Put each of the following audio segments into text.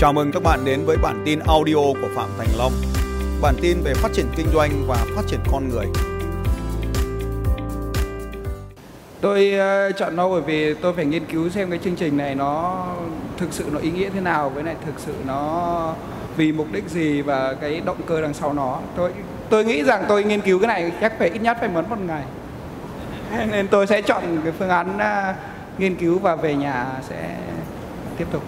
Chào mừng các bạn đến với bản tin audio của Phạm Thành Long. Bản tin về phát triển kinh doanh và phát triển con người. Tôi uh, chọn nó bởi vì tôi phải nghiên cứu xem cái chương trình này nó thực sự nó ý nghĩa thế nào với lại thực sự nó vì mục đích gì và cái động cơ đằng sau nó. Tôi tôi nghĩ rằng tôi nghiên cứu cái này chắc phải ít nhất phải mất một ngày. Nên tôi sẽ chọn cái phương án uh, nghiên cứu và về nhà sẽ tiếp tục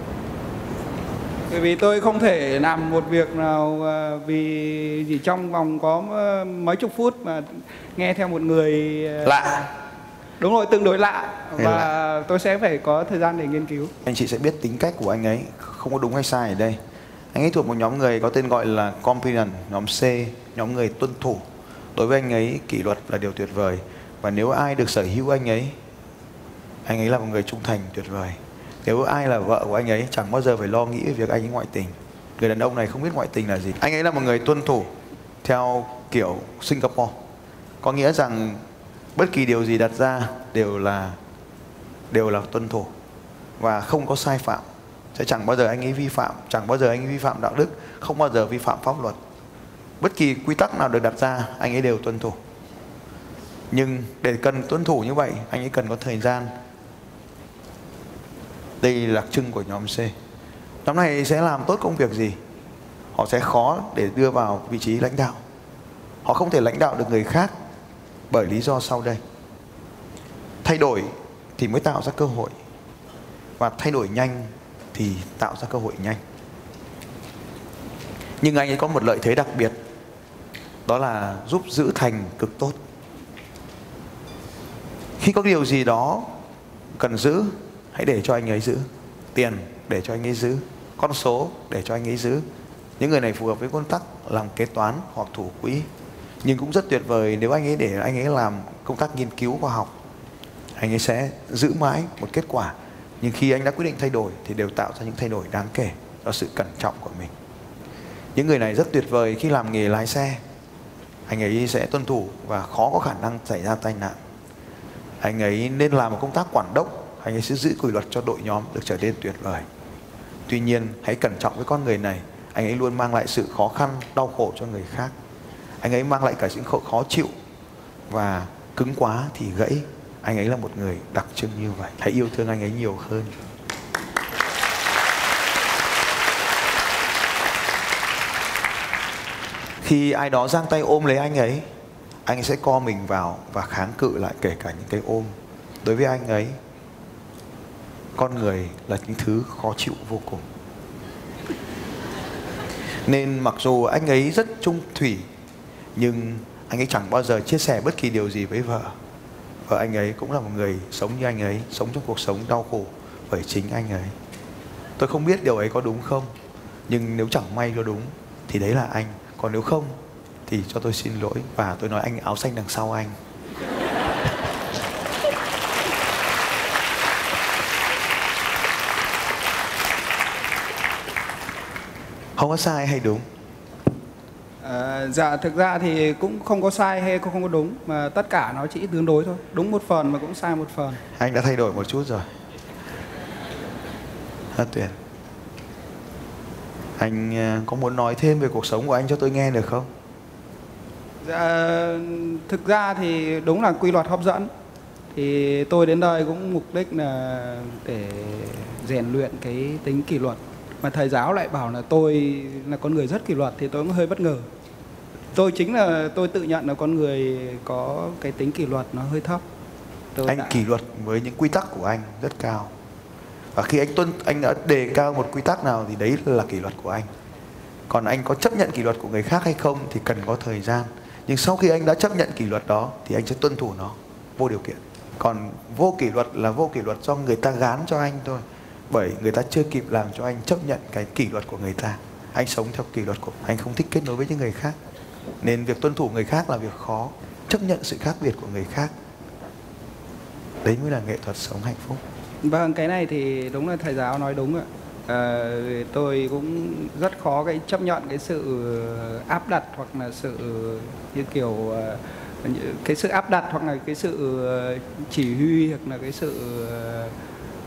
bởi vì tôi không thể làm một việc nào ờ, vì chỉ trong vòng có ờ, mấy chục phút mà nghe theo một người ờ, lạ. Đúng rồi tương đối lạ. Và lạ. tôi sẽ phải có thời gian để nghiên cứu. Anh chị sẽ biết tính cách của anh ấy không có đúng hay sai ở đây. Anh ấy thuộc một nhóm người có tên gọi là compliant nhóm C nhóm người tuân thủ. Đối với anh ấy kỷ luật là điều tuyệt vời. Và nếu ai được sở hữu anh ấy anh ấy là một người trung thành tuyệt vời nếu ai là vợ của anh ấy, chẳng bao giờ phải lo nghĩ về việc anh ấy ngoại tình. Người đàn ông này không biết ngoại tình là gì. Anh ấy là một người tuân thủ theo kiểu Singapore. Có nghĩa rằng bất kỳ điều gì đặt ra đều là đều là tuân thủ và không có sai phạm. Sẽ chẳng bao giờ anh ấy vi phạm, chẳng bao giờ anh ấy vi phạm đạo đức, không bao giờ vi phạm pháp luật. Bất kỳ quy tắc nào được đặt ra, anh ấy đều tuân thủ. Nhưng để cần tuân thủ như vậy, anh ấy cần có thời gian đây là đặc trưng của nhóm C. Nhóm này sẽ làm tốt công việc gì? Họ sẽ khó để đưa vào vị trí lãnh đạo. Họ không thể lãnh đạo được người khác bởi lý do sau đây. Thay đổi thì mới tạo ra cơ hội, và thay đổi nhanh thì tạo ra cơ hội nhanh. Nhưng anh ấy có một lợi thế đặc biệt, đó là giúp giữ thành cực tốt. Khi có điều gì đó cần giữ hãy để cho anh ấy giữ. Tiền để cho anh ấy giữ. Con số để cho anh ấy giữ. Những người này phù hợp với công tắc làm kế toán hoặc thủ quỹ. Nhưng cũng rất tuyệt vời nếu anh ấy để anh ấy làm công tác nghiên cứu khoa học. Anh ấy sẽ giữ mãi một kết quả. Nhưng khi anh đã quyết định thay đổi thì đều tạo ra những thay đổi đáng kể do sự cẩn trọng của mình. Những người này rất tuyệt vời khi làm nghề lái xe. Anh ấy sẽ tuân thủ và khó có khả năng xảy ra tai nạn. Anh ấy nên làm một công tác quản đốc anh ấy sẽ giữ quy luật cho đội nhóm được trở nên tuyệt vời. Tuy nhiên, hãy cẩn trọng với con người này. Anh ấy luôn mang lại sự khó khăn, đau khổ cho người khác. Anh ấy mang lại cả những khó chịu và cứng quá thì gãy. Anh ấy là một người đặc trưng như vậy. Hãy yêu thương anh ấy nhiều hơn. Khi ai đó giang tay ôm lấy anh ấy anh ấy sẽ co mình vào và kháng cự lại kể cả những cái ôm. Đối với anh ấy con người là những thứ khó chịu vô cùng. Nên mặc dù anh ấy rất trung thủy, nhưng anh ấy chẳng bao giờ chia sẻ bất kỳ điều gì với vợ. Vợ anh ấy cũng là một người sống như anh ấy, sống trong cuộc sống đau khổ bởi chính anh ấy. Tôi không biết điều ấy có đúng không, nhưng nếu chẳng may nó đúng, thì đấy là anh. Còn nếu không, thì cho tôi xin lỗi và tôi nói anh áo xanh đằng sau anh. Không có sai hay đúng? À, dạ thực ra thì cũng không có sai hay không có đúng mà tất cả nó chỉ tương đối thôi. Đúng một phần mà cũng sai một phần. Anh đã thay đổi một chút rồi. Rất tuyệt. Anh à, có muốn nói thêm về cuộc sống của anh cho tôi nghe được không? Dạ thực ra thì đúng là quy luật hấp dẫn. Thì tôi đến đây cũng mục đích là để rèn luyện cái tính kỷ luật mà thầy giáo lại bảo là tôi là con người rất kỷ luật thì tôi cũng hơi bất ngờ. Tôi chính là tôi tự nhận là con người có cái tính kỷ luật nó hơi thấp. Tôi anh đã... kỷ luật với những quy tắc của anh rất cao. Và khi anh tuân anh đã đề cao một quy tắc nào thì đấy là kỷ luật của anh. Còn anh có chấp nhận kỷ luật của người khác hay không thì cần có thời gian. Nhưng sau khi anh đã chấp nhận kỷ luật đó thì anh sẽ tuân thủ nó vô điều kiện. Còn vô kỷ luật là vô kỷ luật do người ta gán cho anh thôi bởi người ta chưa kịp làm cho anh chấp nhận cái kỷ luật của người ta. Anh sống theo kỷ luật của anh không thích kết nối với những người khác. Nên việc tuân thủ người khác là việc khó. Chấp nhận sự khác biệt của người khác. Đấy mới là nghệ thuật sống hạnh phúc. Vâng cái này thì đúng là thầy giáo nói đúng ạ. À, tôi cũng rất khó cái chấp nhận cái sự áp đặt hoặc là sự như kiểu ờ, cái sự áp đặt hoặc là cái sự chỉ huy hoặc là cái sự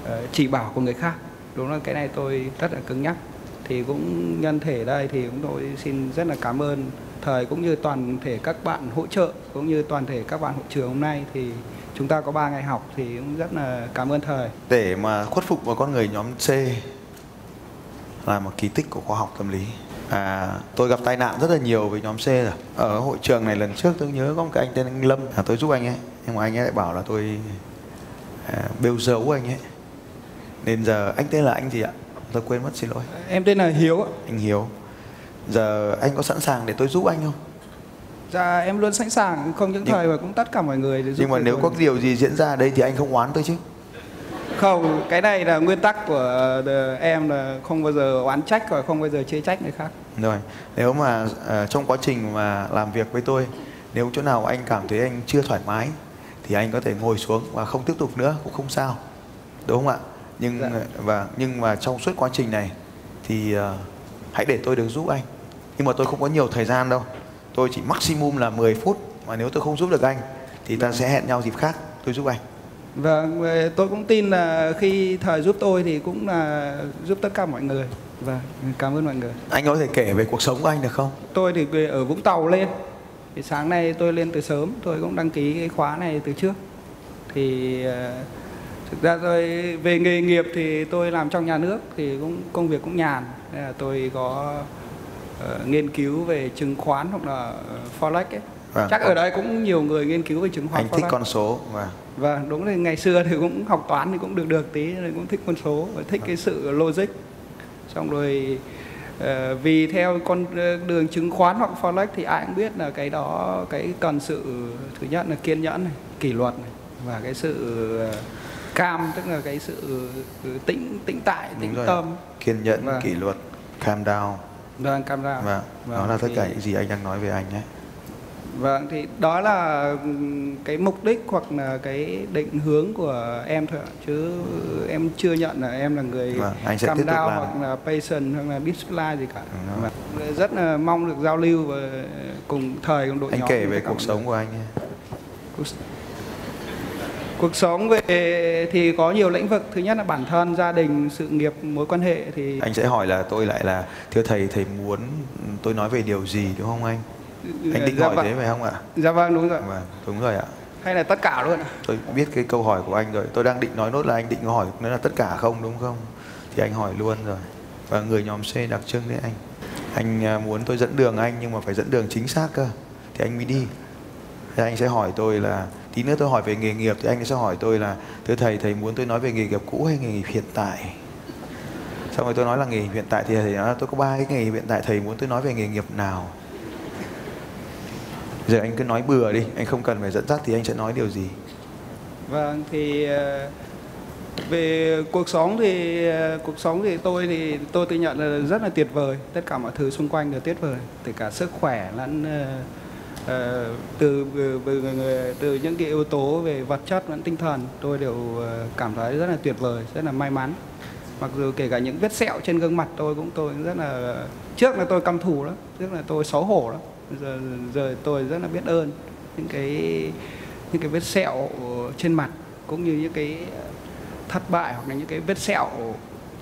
Ờ, chỉ bảo của người khác. Đúng là cái này tôi rất là cứng nhắc. Thì cũng nhân thể đây thì chúng tôi xin rất là cảm ơn thời cũng như toàn thể các bạn hỗ trợ cũng như toàn thể các bạn hội trường hôm nay. Thì chúng ta có 3 ngày học thì cũng rất là cảm ơn thời. Để mà khuất phục một con người nhóm C là một kỳ tích của khoa học tâm lý. À, tôi gặp tai nạn rất là nhiều với nhóm C rồi. Ở hội trường này lần trước tôi nhớ có một cái anh tên anh Lâm. À, tôi giúp anh ấy nhưng mà anh ấy lại bảo là tôi à, bêu giấu anh ấy nên giờ anh tên là anh gì ạ? Tôi quên mất xin lỗi. Em tên là Hiếu ạ. anh Hiếu. Giờ anh có sẵn sàng để tôi giúp anh không? Dạ em luôn sẵn sàng. Không những Nhưng- thời mà cũng tất cả mọi người để giúp nhưng mà nếu có điều gì diễn ra ở đây thì anh không oán tôi chứ. Không cái này là nguyên tắc của ờ, em là không bao giờ oán trách và không bao giờ chê trách người khác. Rồi, nếu mà à, trong quá trình mà làm việc với tôi, nếu chỗ nào anh cảm thấy anh chưa thoải mái thì anh có thể ngồi xuống và không tiếp tục nữa cũng không sao. Đúng không ạ? Nhưng Dạ. và nhưng mà trong suốt quá trình này thì à, hãy để tôi được giúp anh. Nhưng mà tôi không có nhiều thời gian đâu. Tôi chỉ maximum là 10 phút mà nếu tôi không giúp được anh thì ta sẽ hẹn nhau dịp khác tôi giúp anh. và ờ, tôi cũng tin là khi thời giúp tôi thì cũng là giúp tất cả mọi người và cảm ơn mọi người Anh có thể kể về cuộc sống của anh được không? tôi thì ở Vũng Tàu lên thì sáng nay tôi lên từ sớm tôi cũng đăng ký cái khóa này từ trước thì ờ, thực ra tôi về nghề nghiệp thì tôi làm trong nhà nước thì cũng công việc cũng nhàn Nên là tôi có ờ, nghiên cứu về chứng khoán hoặc là ờ, forex ấy Vâng. chắc ở đây cũng nhiều người nghiên cứu về chứng khoán Anh thích forex. con số và Vâng, đúng là ngày xưa thì cũng học toán thì cũng được được tí, nên cũng thích con số và thích cái sự logic. Xong rồi ờ, vì theo con đường chứng khoán hoặc forex thì ai cũng biết là cái đó cái cần sự thứ nhất là kiên nhẫn này, kỷ luật này và cái sự cam tức là cái sự ờ, tĩnh tĩnh tại, Đúng tĩnh rồi tâm. kiên nhẫn, Vâng. kỷ luật, calm down. Vâng, cam ra. Vâng, đó Vâng, là tất thì- cả những gì anh đang nói về anh nhé. Vâng thì đó là ừm, cái mục đích hoặc là cái định hướng của em thôi ạ chứ em chưa nhận là em là người Vâng, anh sẽ tiếp tục down hoặc là patient hoặc là display gì cả. Ừ, đó. Vâng. Rất là mong được giao lưu và cùng thời cùng đội Anh nhóm kể về cuộc sống của anh nhé. Cuộc, sống về thì có nhiều lĩnh vực thứ nhất là bản thân gia đình sự nghiệp mối quan hệ thì Anh sẽ hỏi là tôi lại là thưa thầy thầy muốn tôi nói về điều gì đúng không anh? Anh định dạ hỏi vâng. thế phải không ạ? dạ vâng đúng rồi Vâng, đúng rồi ạ. hay là tất cả luôn ạ Tôi biết cái câu hỏi của anh rồi. Tôi đang định nói nốt là anh định hỏi nữa là tất cả không đúng không? Thì anh hỏi luôn rồi. Và người nhóm C đặc trưng đấy anh. Anh à, muốn tôi dẫn đường anh nhưng mà phải dẫn đường chính xác cơ. Thì anh mới đi. Thì anh sẽ hỏi tôi là tí nữa tôi hỏi về nghề nghiệp thì anh sẽ hỏi tôi là, thưa thầy thầy muốn tôi nói về nghề nghiệp cũ hay nghề nghiệp hiện tại? Xong rồi tôi nói là nghề nghiệp hiện tại thì thầy nói là, tôi có ba cái nghề nghiệp hiện tại, thầy muốn tôi nói về nghề nghiệp nào? Giờ anh cứ nói bừa đi, anh không cần phải dẫn dắt thì anh sẽ nói điều gì? Vâng thì ờ, về cuộc sống thì ờ, cuộc sống thì tôi thì tôi tự nhận là rất là tuyệt vời. Tất cả mọi thứ xung quanh đều tuyệt vời, từ cả sức khỏe lẫn ờ, Ờ, từ ờ, từ, những cái yếu tố về vật chất lẫn tinh thần tôi đều ờ, cảm thấy rất là tuyệt vời rất là may mắn. Mặc dù kể cả những vết sẹo trên gương mặt tôi cũng tôi rất là trước là tôi căm thù lắm trước là tôi xấu hổ lắm giờ giờ tôi rất là biết ơn những cái những cái vết sẹo trên mặt cũng như những cái thất bại hoặc là những cái vết sẹo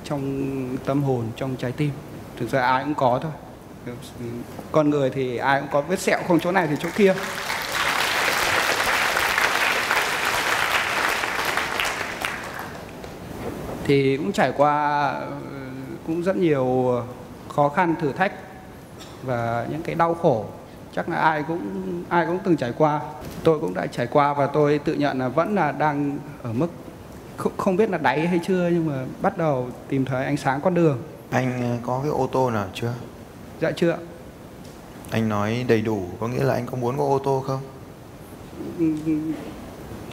trong tâm hồn trong trái tim. Thực ra ai cũng có thôi con người thì ai cũng có vết sẹo không chỗ này thì chỗ kia. Thì cũng trải qua cũng rất nhiều khó khăn thử thách và những cái đau khổ. Chắc là ai cũng ai cũng từng trải qua. Tôi cũng đã trải qua và tôi tự nhận là vẫn là đang ở mức không, không biết là đáy hay chưa nhưng mà bắt đầu tìm thấy ánh sáng con đường. Anh có cái ô tô nào chưa? Dạ chưa anh nói đầy đủ có nghĩa là anh có muốn có ô tô không?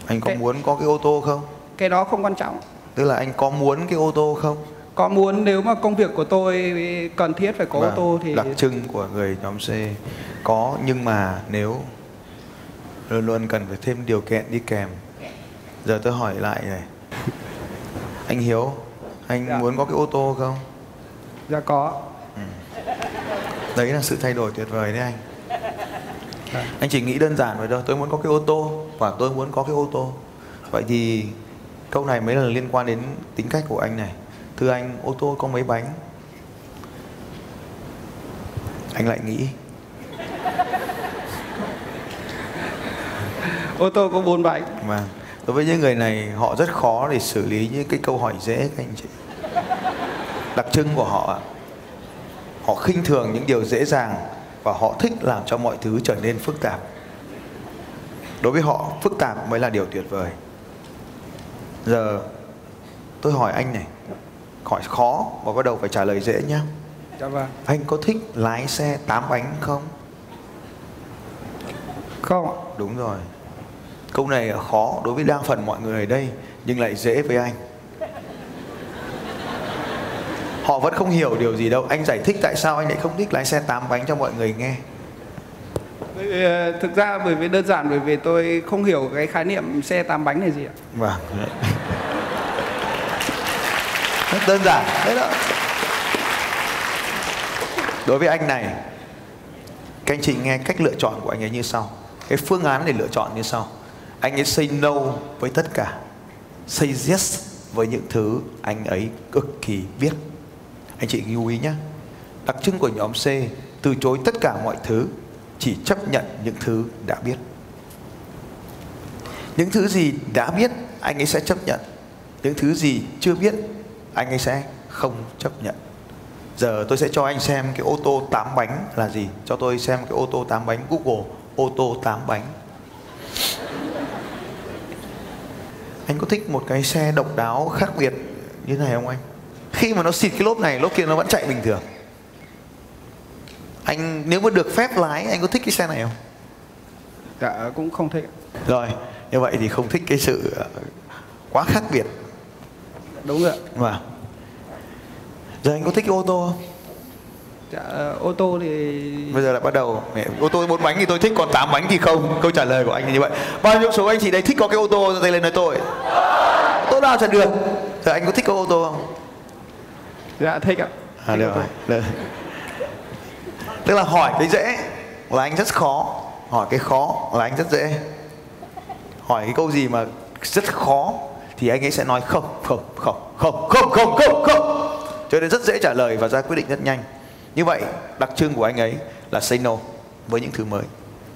Anh có Cái- muốn có cái ô tô không? Cái đó không quan trọng. Tức là anh có muốn cái ô tô không? Có muốn nếu mà công việc của tôi cần thiết phải có ô Vâng, tô thì đặc trưng của người nhóm C có nhưng mà nếu luôn luôn cần phải thêm điều kiện đi kèm. Giờ tôi hỏi lại này. Anh Hiếu anh Dạ. muốn có cái ô tô không? Dạ có đấy là sự thay đổi tuyệt vời đấy anh anh chỉ nghĩ đơn giản vậy thôi tôi muốn có cái ô tô và tôi muốn có cái ô tô vậy thì câu này mới là liên quan đến tính cách của anh này thưa anh ô tô có mấy bánh anh lại nghĩ ô tô có bốn bánh Vâng. Đối với những người này họ rất khó để xử lý những cái câu hỏi dễ các anh chị. Đặc trưng của họ ạ. Họ khinh thường những điều dễ dàng và họ thích làm cho mọi thứ trở nên phức tạp. Đối với họ phức tạp mới là điều tuyệt vời. Giờ tôi hỏi anh này, hỏi khó và bắt đầu phải trả lời dễ nhé. dạ vâng Anh có thích lái xe 8 bánh không? không Đúng rồi. Câu này khó đối với đa phần mọi người ở đây nhưng lại dễ với anh. Họ vẫn không hiểu điều gì đâu. Anh giải thích tại sao anh lại không thích lái xe 8 bánh cho mọi người nghe. Ờ, thực ra bởi vì đơn giản bởi vì tôi không hiểu cái khái niệm xe 8 bánh này gì ạ Vâng. Rất đơn giản. Đấy đó. Đối với anh này, các anh chị nghe cách lựa chọn của anh ấy như sau. Cái phương án để lựa chọn như sau. Anh ấy say no với tất cả. Say yes với những thứ anh ấy cực kỳ biết. Anh chị lưu ý nhé. Đặc trưng của nhóm C từ chối tất cả mọi thứ, chỉ chấp nhận những thứ đã biết. Những thứ gì đã biết anh ấy sẽ chấp nhận Những thứ gì chưa biết anh ấy sẽ không chấp nhận Giờ tôi sẽ cho anh xem cái ô tô 8 bánh là gì Cho tôi xem cái ô tô 8 bánh Google ô tô 8 bánh Anh có thích một cái xe độc đáo khác biệt như thế này không anh? Khi mà nó xịt cái lốp này, lốp kia nó vẫn chạy bình thường Anh nếu mà được phép lái, anh có thích cái xe này không? dạ cũng không thích. Rồi, như vậy thì không thích cái sự ờ, quá khác biệt. đúng rồi ạ Vâng. Giờ anh có thích cái ô tô không? dạ ờ, ô tô thì Bây giờ lại bắt đầu ô tô bốn bánh thì tôi thích còn tám bánh thì không. Câu trả lời của anh là như vậy. Bao nhiêu số anh chị đây thích có cái ô tô tay lên nói tôi. Tôi nào chẳng được. Giờ anh có thích có ô tô không? Dạ thích ạ À, Thích được rồi. Được. Tức là hỏi cái dễ là anh rất khó, hỏi cái khó là anh rất dễ. Hỏi cái câu gì mà rất khó thì anh ấy sẽ nói không, không, không, không, không, không, không, không. Cho nên rất dễ trả lời và ra quyết định rất nhanh. Như vậy, đặc trưng của anh ấy là say no với những thứ mới.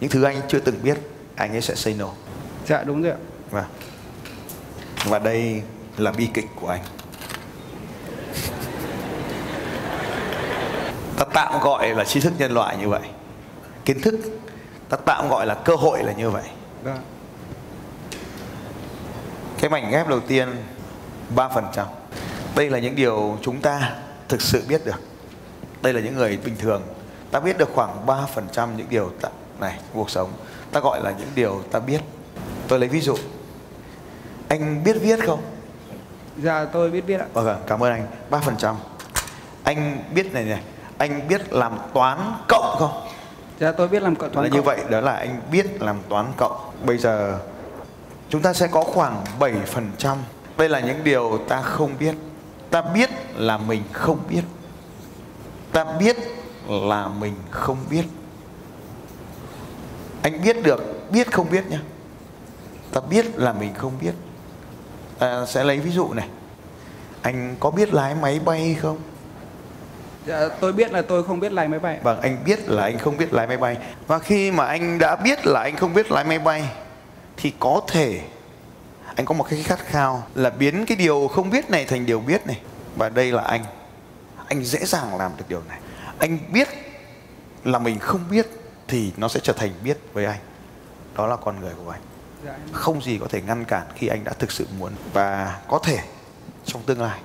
Những thứ anh chưa từng biết, anh ấy sẽ say no. dạ đúng rồi ạ Và và đây là bi kịch của anh. Ta tạm gọi là tri thức nhân loại như vậy. Kiến thức ta tạm gọi là cơ hội là như vậy. Cái mảnh ghép đầu tiên 3%. Đây là những điều chúng ta thực sự biết được. Đây là những người bình thường. Ta biết được khoảng 3% những điều ta, này cuộc sống. Ta gọi là những điều ta biết. Tôi lấy ví dụ. Anh biết viết không? dạ tôi biết biết ạ Vâng, cảm ơn anh. 3%. Anh biết này này, anh biết làm toán cộng không? dạ tôi biết làm cộng toán là như cộng. vậy, đó là anh biết làm toán cộng. Bây giờ chúng ta sẽ có khoảng 7%. Đây là những điều ta không biết. Ta biết là mình không biết. Ta biết là mình không biết. Anh biết được, biết không biết nhá. Ta biết là mình không biết. À, sẽ lấy ví dụ này. Anh có biết lái máy bay không? Dạ tôi biết là tôi không biết lái máy bay. Vâng, anh biết là anh không biết lái máy bay. Và khi mà anh đã biết là anh không biết lái máy bay thì có thể anh có một cái khát khao là biến cái điều không biết này thành điều biết này. Và đây là anh. Anh dễ dàng làm được điều này. Anh biết là mình không biết thì nó sẽ trở thành biết với anh. Đó là con người của anh. dạ Không gì có thể ngăn cản khi anh đã thực sự muốn và có thể trong tương lai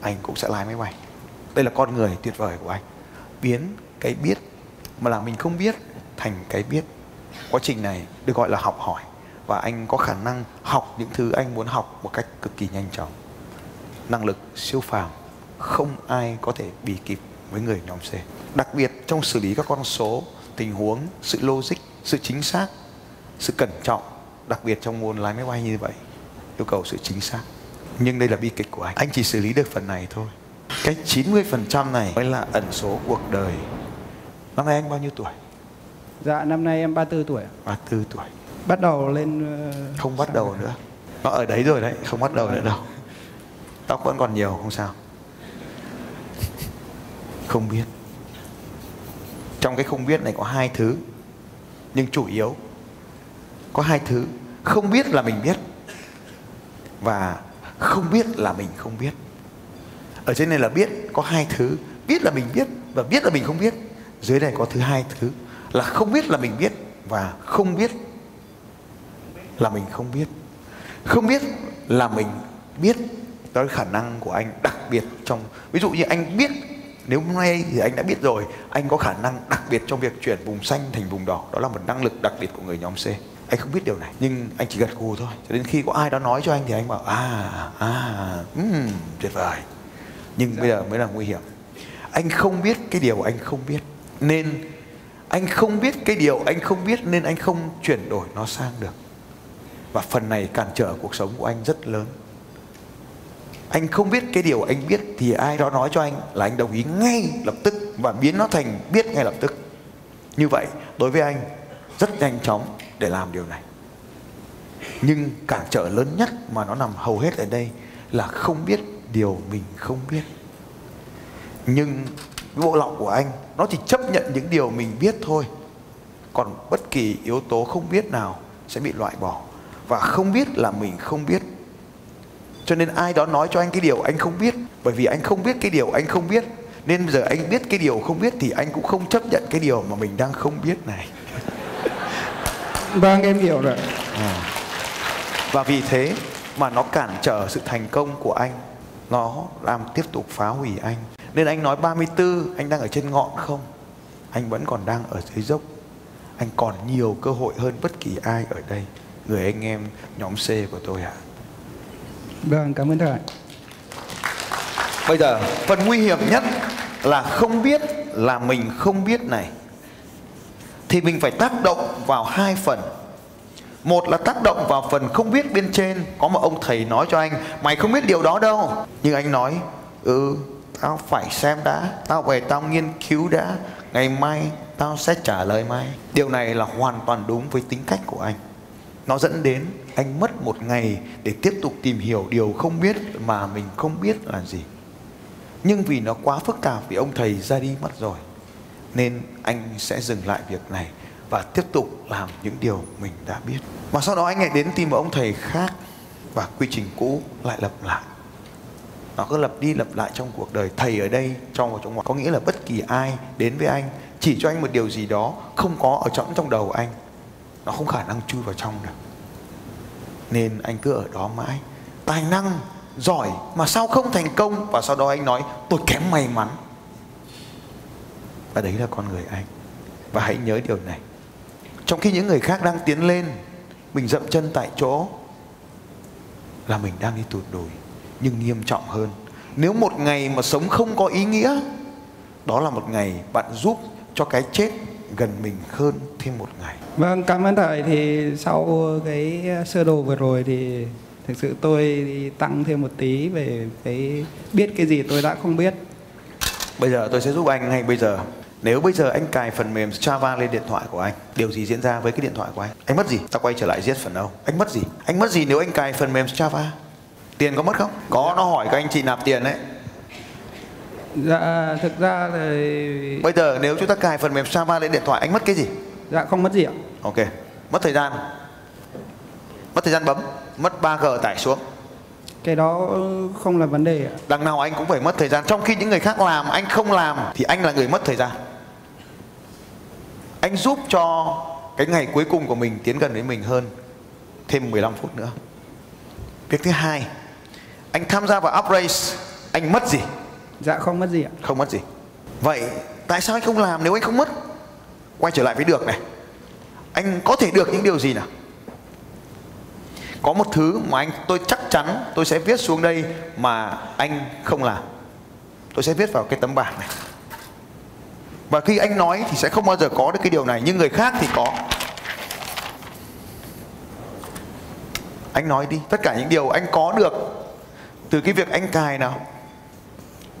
anh cũng sẽ lái máy bay. Đây là con người tuyệt vời của anh. Biến cái biết mà là mình không biết thành cái biết. Quá trình này được gọi là học hỏi và anh có khả năng học những thứ anh muốn học một cách cực kỳ nhanh chóng. Năng lực siêu phàm, không ai có thể bị kịp với người nhóm C. Đặc biệt trong xử lý các con số, tình huống, sự logic, sự chính xác, sự cẩn trọng, đặc biệt trong môn lái máy bay như vậy, yêu cầu sự chính xác. Nhưng đây là bi kịch của anh. Anh chỉ xử lý được phần này thôi. Cái 90% này mới là ẩn số cuộc đời. Năm nay anh bao nhiêu tuổi? dạ năm nay em 34 tuổi ạ. 34 tuổi. bắt đầu lên ờ, Không bắt đầu nữa. Nó ở đấy rồi đấy, không bắt đầu nữa đâu. Tóc vẫn còn nhiều, không sao. Không biết. trong cái không biết này có hai thứ nhưng chủ yếu có hai thứ không biết là mình biết và không biết là mình không biết ở trên này là biết có hai thứ. Biết là mình biết và biết là mình không biết. Dưới này có thứ hai thứ là không biết là mình biết và không biết là mình không biết. Không biết là mình biết đó là khả năng của anh đặc biệt trong ví dụ như anh biết nếu hôm nay thì anh đã biết rồi anh có khả năng đặc biệt trong việc chuyển vùng xanh thành vùng đỏ. Đó là một năng lực đặc biệt của người nhóm C. Anh không biết điều này nhưng anh chỉ gật gù thôi. Cho đến khi có ai đó nói cho anh thì anh bảo à à um, tuyệt vời nhưng bây giờ mới là nguy hiểm. Anh không biết cái điều anh không biết, nên anh không biết cái điều anh không biết, nên anh không chuyển đổi nó sang được. Và phần này cản trở cuộc sống của anh rất lớn. Anh không biết cái điều anh biết thì ai đó nói cho anh là anh đồng ý ngay lập tức và biến nó thành biết ngay lập tức. Như vậy, đối với anh, rất nhanh chóng để làm điều này. Nhưng cản trở lớn nhất mà nó nằm hầu hết ở đây là không biết điều mình không biết. Nhưng bộ lọc của anh nó chỉ chấp nhận những điều mình biết thôi. Còn bất kỳ yếu tố không biết nào sẽ bị loại bỏ và không biết là mình không biết. Cho nên ai đó nói cho anh cái điều anh không biết bởi vì anh không biết cái điều anh không biết nên bây giờ anh biết cái điều không biết thì anh cũng không chấp nhận cái điều mà mình đang không biết này. Vâng em hiểu rồi. À. và vì thế mà nó cản trở sự thành công của anh nó làm tiếp tục phá hủy anh. Nên anh nói 34 anh đang ở trên ngọn không? Anh vẫn còn đang ở dưới dốc. Anh còn nhiều cơ hội hơn bất kỳ ai ở đây. Người anh em nhóm C của tôi ạ. À. Vâng, cảm ơn thầy. Bây giờ phần nguy hiểm nhất là không biết là mình không biết này. Thì mình phải tác động vào hai phần một là tác động vào phần không biết bên trên, có một ông thầy nói cho anh, mày không biết điều đó đâu. Nhưng anh nói ừ tao phải xem đã, tao về tao nghiên cứu đã, ngày mai tao sẽ trả lời mai điều này là hoàn toàn đúng với tính cách của anh. Nó dẫn đến anh mất một ngày để tiếp tục tìm hiểu điều không biết mà mình không biết là gì. Nhưng vì nó quá phức tạp vì ông thầy ra đi mất rồi, nên anh sẽ dừng lại việc này và tiếp tục làm những điều mình đã biết. Mà sau đó anh lại đến tìm một ông thầy khác và quy trình cũ lại lặp lại. Nó cứ lặp đi lặp lại trong cuộc đời. Thầy ở đây, trong và trong ngoài có nghĩa là bất kỳ ai đến với anh, chỉ cho anh một điều gì đó không có ở trong trong đầu anh, nó không khả năng chui vào trong được. Nên anh cứ ở đó mãi. Tài năng, giỏi, mà sao không thành công? Và sau đó anh nói, tôi kém may mắn. Và đấy là con người anh. Và hãy nhớ điều này trong khi những người khác đang tiến lên mình dậm chân tại chỗ là mình đang đi tụt lùi nhưng nghiêm trọng hơn nếu một ngày mà sống không có ý nghĩa đó là một ngày bạn giúp cho cái chết gần mình hơn thêm một ngày. Vâng, cảm ơn thầy. Thì sau cái sơ đồ vừa rồi thì thực sự tôi tăng thêm một tí về cái biết cái gì tôi đã không biết. Bây giờ tôi sẽ giúp anh ngay bây giờ. Nếu bây giờ anh cài phần mềm Java lên điện thoại của anh, điều gì diễn ra với cái điện thoại của anh? Anh mất gì? Ta quay trở lại giết phần đâu. Anh mất gì? Anh mất gì nếu anh cài phần mềm Java? Tiền có mất không? Có, nó hỏi các anh chị nạp tiền đấy. Dạ thực ra thì Bây giờ nếu chúng ta cài phần mềm Java lên điện thoại anh mất cái gì? Dạ không mất gì ạ. Ok. Mất thời gian. Mất thời gian bấm, mất 3G tải xuống. Cái đó không là vấn đề ạ. Đằng nào anh cũng phải mất thời gian trong khi những người khác làm anh không làm thì anh là người mất thời gian. Anh giúp cho cái ngày cuối cùng của mình tiến gần với mình hơn thêm 15 phút nữa. Việc thứ hai, anh tham gia vào Uprace, anh mất gì? Dạ không mất gì ạ. Không mất gì. Vậy tại sao anh không làm nếu anh không mất? Quay trở lại với được này. Anh có thể được những điều gì nào? Có một thứ mà anh tôi chắc chắn tôi sẽ viết xuống đây mà anh không làm. Tôi sẽ viết vào cái tấm bảng này. Và khi anh nói thì sẽ không bao giờ có được cái điều này nhưng người khác thì có. Anh nói đi, tất cả những điều anh có được từ cái việc anh cài nào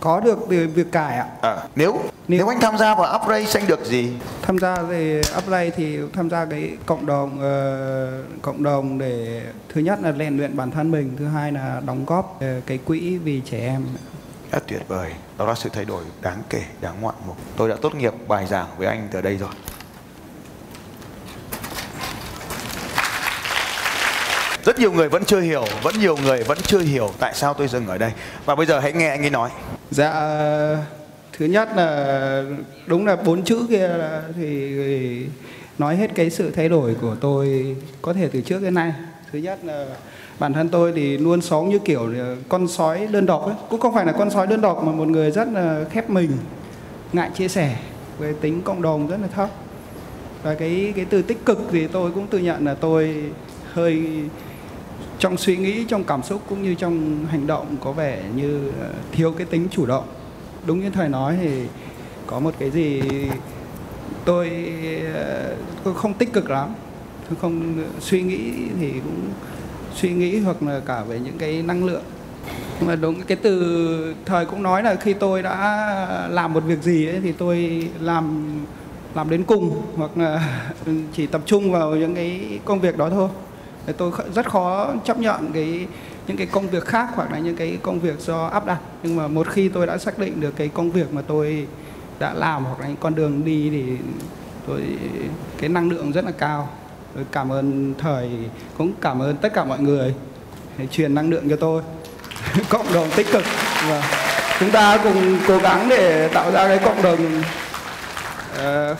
có được từ việc cải ạ. À, nếu, nếu nếu anh tham gia vào Uprace anh được gì? Tham gia về Uprace thì tham gia cái cộng đồng uh, cộng đồng để thứ nhất là rèn luyện bản thân mình, thứ hai là đóng góp uh, cái quỹ vì trẻ em rất tuyệt vời. Đó là sự thay đổi đáng kể, đáng ngoạn mục. Tôi đã tốt nghiệp bài giảng với anh từ đây rồi. Rất nhiều người vẫn chưa hiểu, vẫn nhiều người vẫn chưa hiểu tại sao tôi dừng ở đây. Và bây giờ hãy nghe anh ấy nói. Dạ thứ nhất là đúng là bốn chữ kia là thì nói hết cái sự thay đổi của tôi có thể từ trước đến nay. Thứ nhất là bản thân tôi thì luôn sống như kiểu ờ, con sói đơn độc ấy, cũng không phải là con sói đơn độc mà một người rất là khép mình, ngại chia sẻ, với tính cộng đồng rất là thấp. Và cái cái từ tích cực thì tôi cũng tự nhận là tôi hơi trong suy nghĩ trong cảm xúc cũng như trong hành động có vẻ như ờ, thiếu cái tính chủ động. Đúng như thầy nói thì có một cái gì tôi ờ, tôi không tích cực lắm. Tôi không suy nghĩ thì cũng suy nghĩ hoặc là cả về những cái năng lượng. Mà đúng cái từ thời cũng nói là khi tôi đã làm một việc gì ấy, thì tôi làm làm đến cùng hoặc là chỉ tập trung vào những cái công việc đó thôi. Tôi rất khó chấp nhận cái những cái công việc khác hoặc là những cái công việc do áp đặt. Nhưng mà một khi tôi đã xác định được cái công việc mà tôi đã làm hoặc là những con đường đi thì tôi cái năng lượng rất là cao cảm ơn thời cũng cảm ơn tất cả mọi người truyền năng lượng cho tôi. Cộng đồng tích cực. Và chúng ta cùng cố gắng để tạo ra cái cộng đồng uh,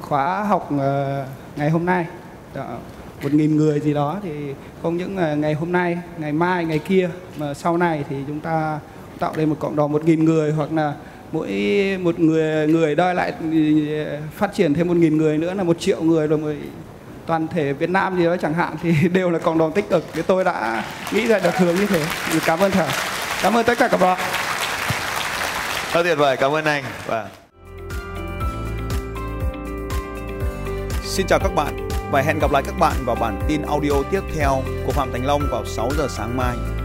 khóa học uh, ngày hôm nay. Đó một nghìn người gì đó thì không những ngày hôm nay ngày mai ngày kia mà sau này thì chúng ta tạo nên một cộng đồng một nghìn người hoặc là mỗi một người người đôi lại ờ, phát triển thêm một nghìn người nữa là một triệu người rồi mới toàn thể Việt Nam gì đó chẳng hạn thì đều là cộng đồng tích cực. Thì tôi đã nghĩ ra được hướng như thế. Cảm ơn thầy. Cảm ơn tất cả các bạn. Rất tuyệt vời. Cảm ơn anh. Và Xin chào các bạn. Và hẹn gặp lại các bạn vào bản tin audio tiếp theo của Phạm Thành Long vào 6 giờ sáng mai.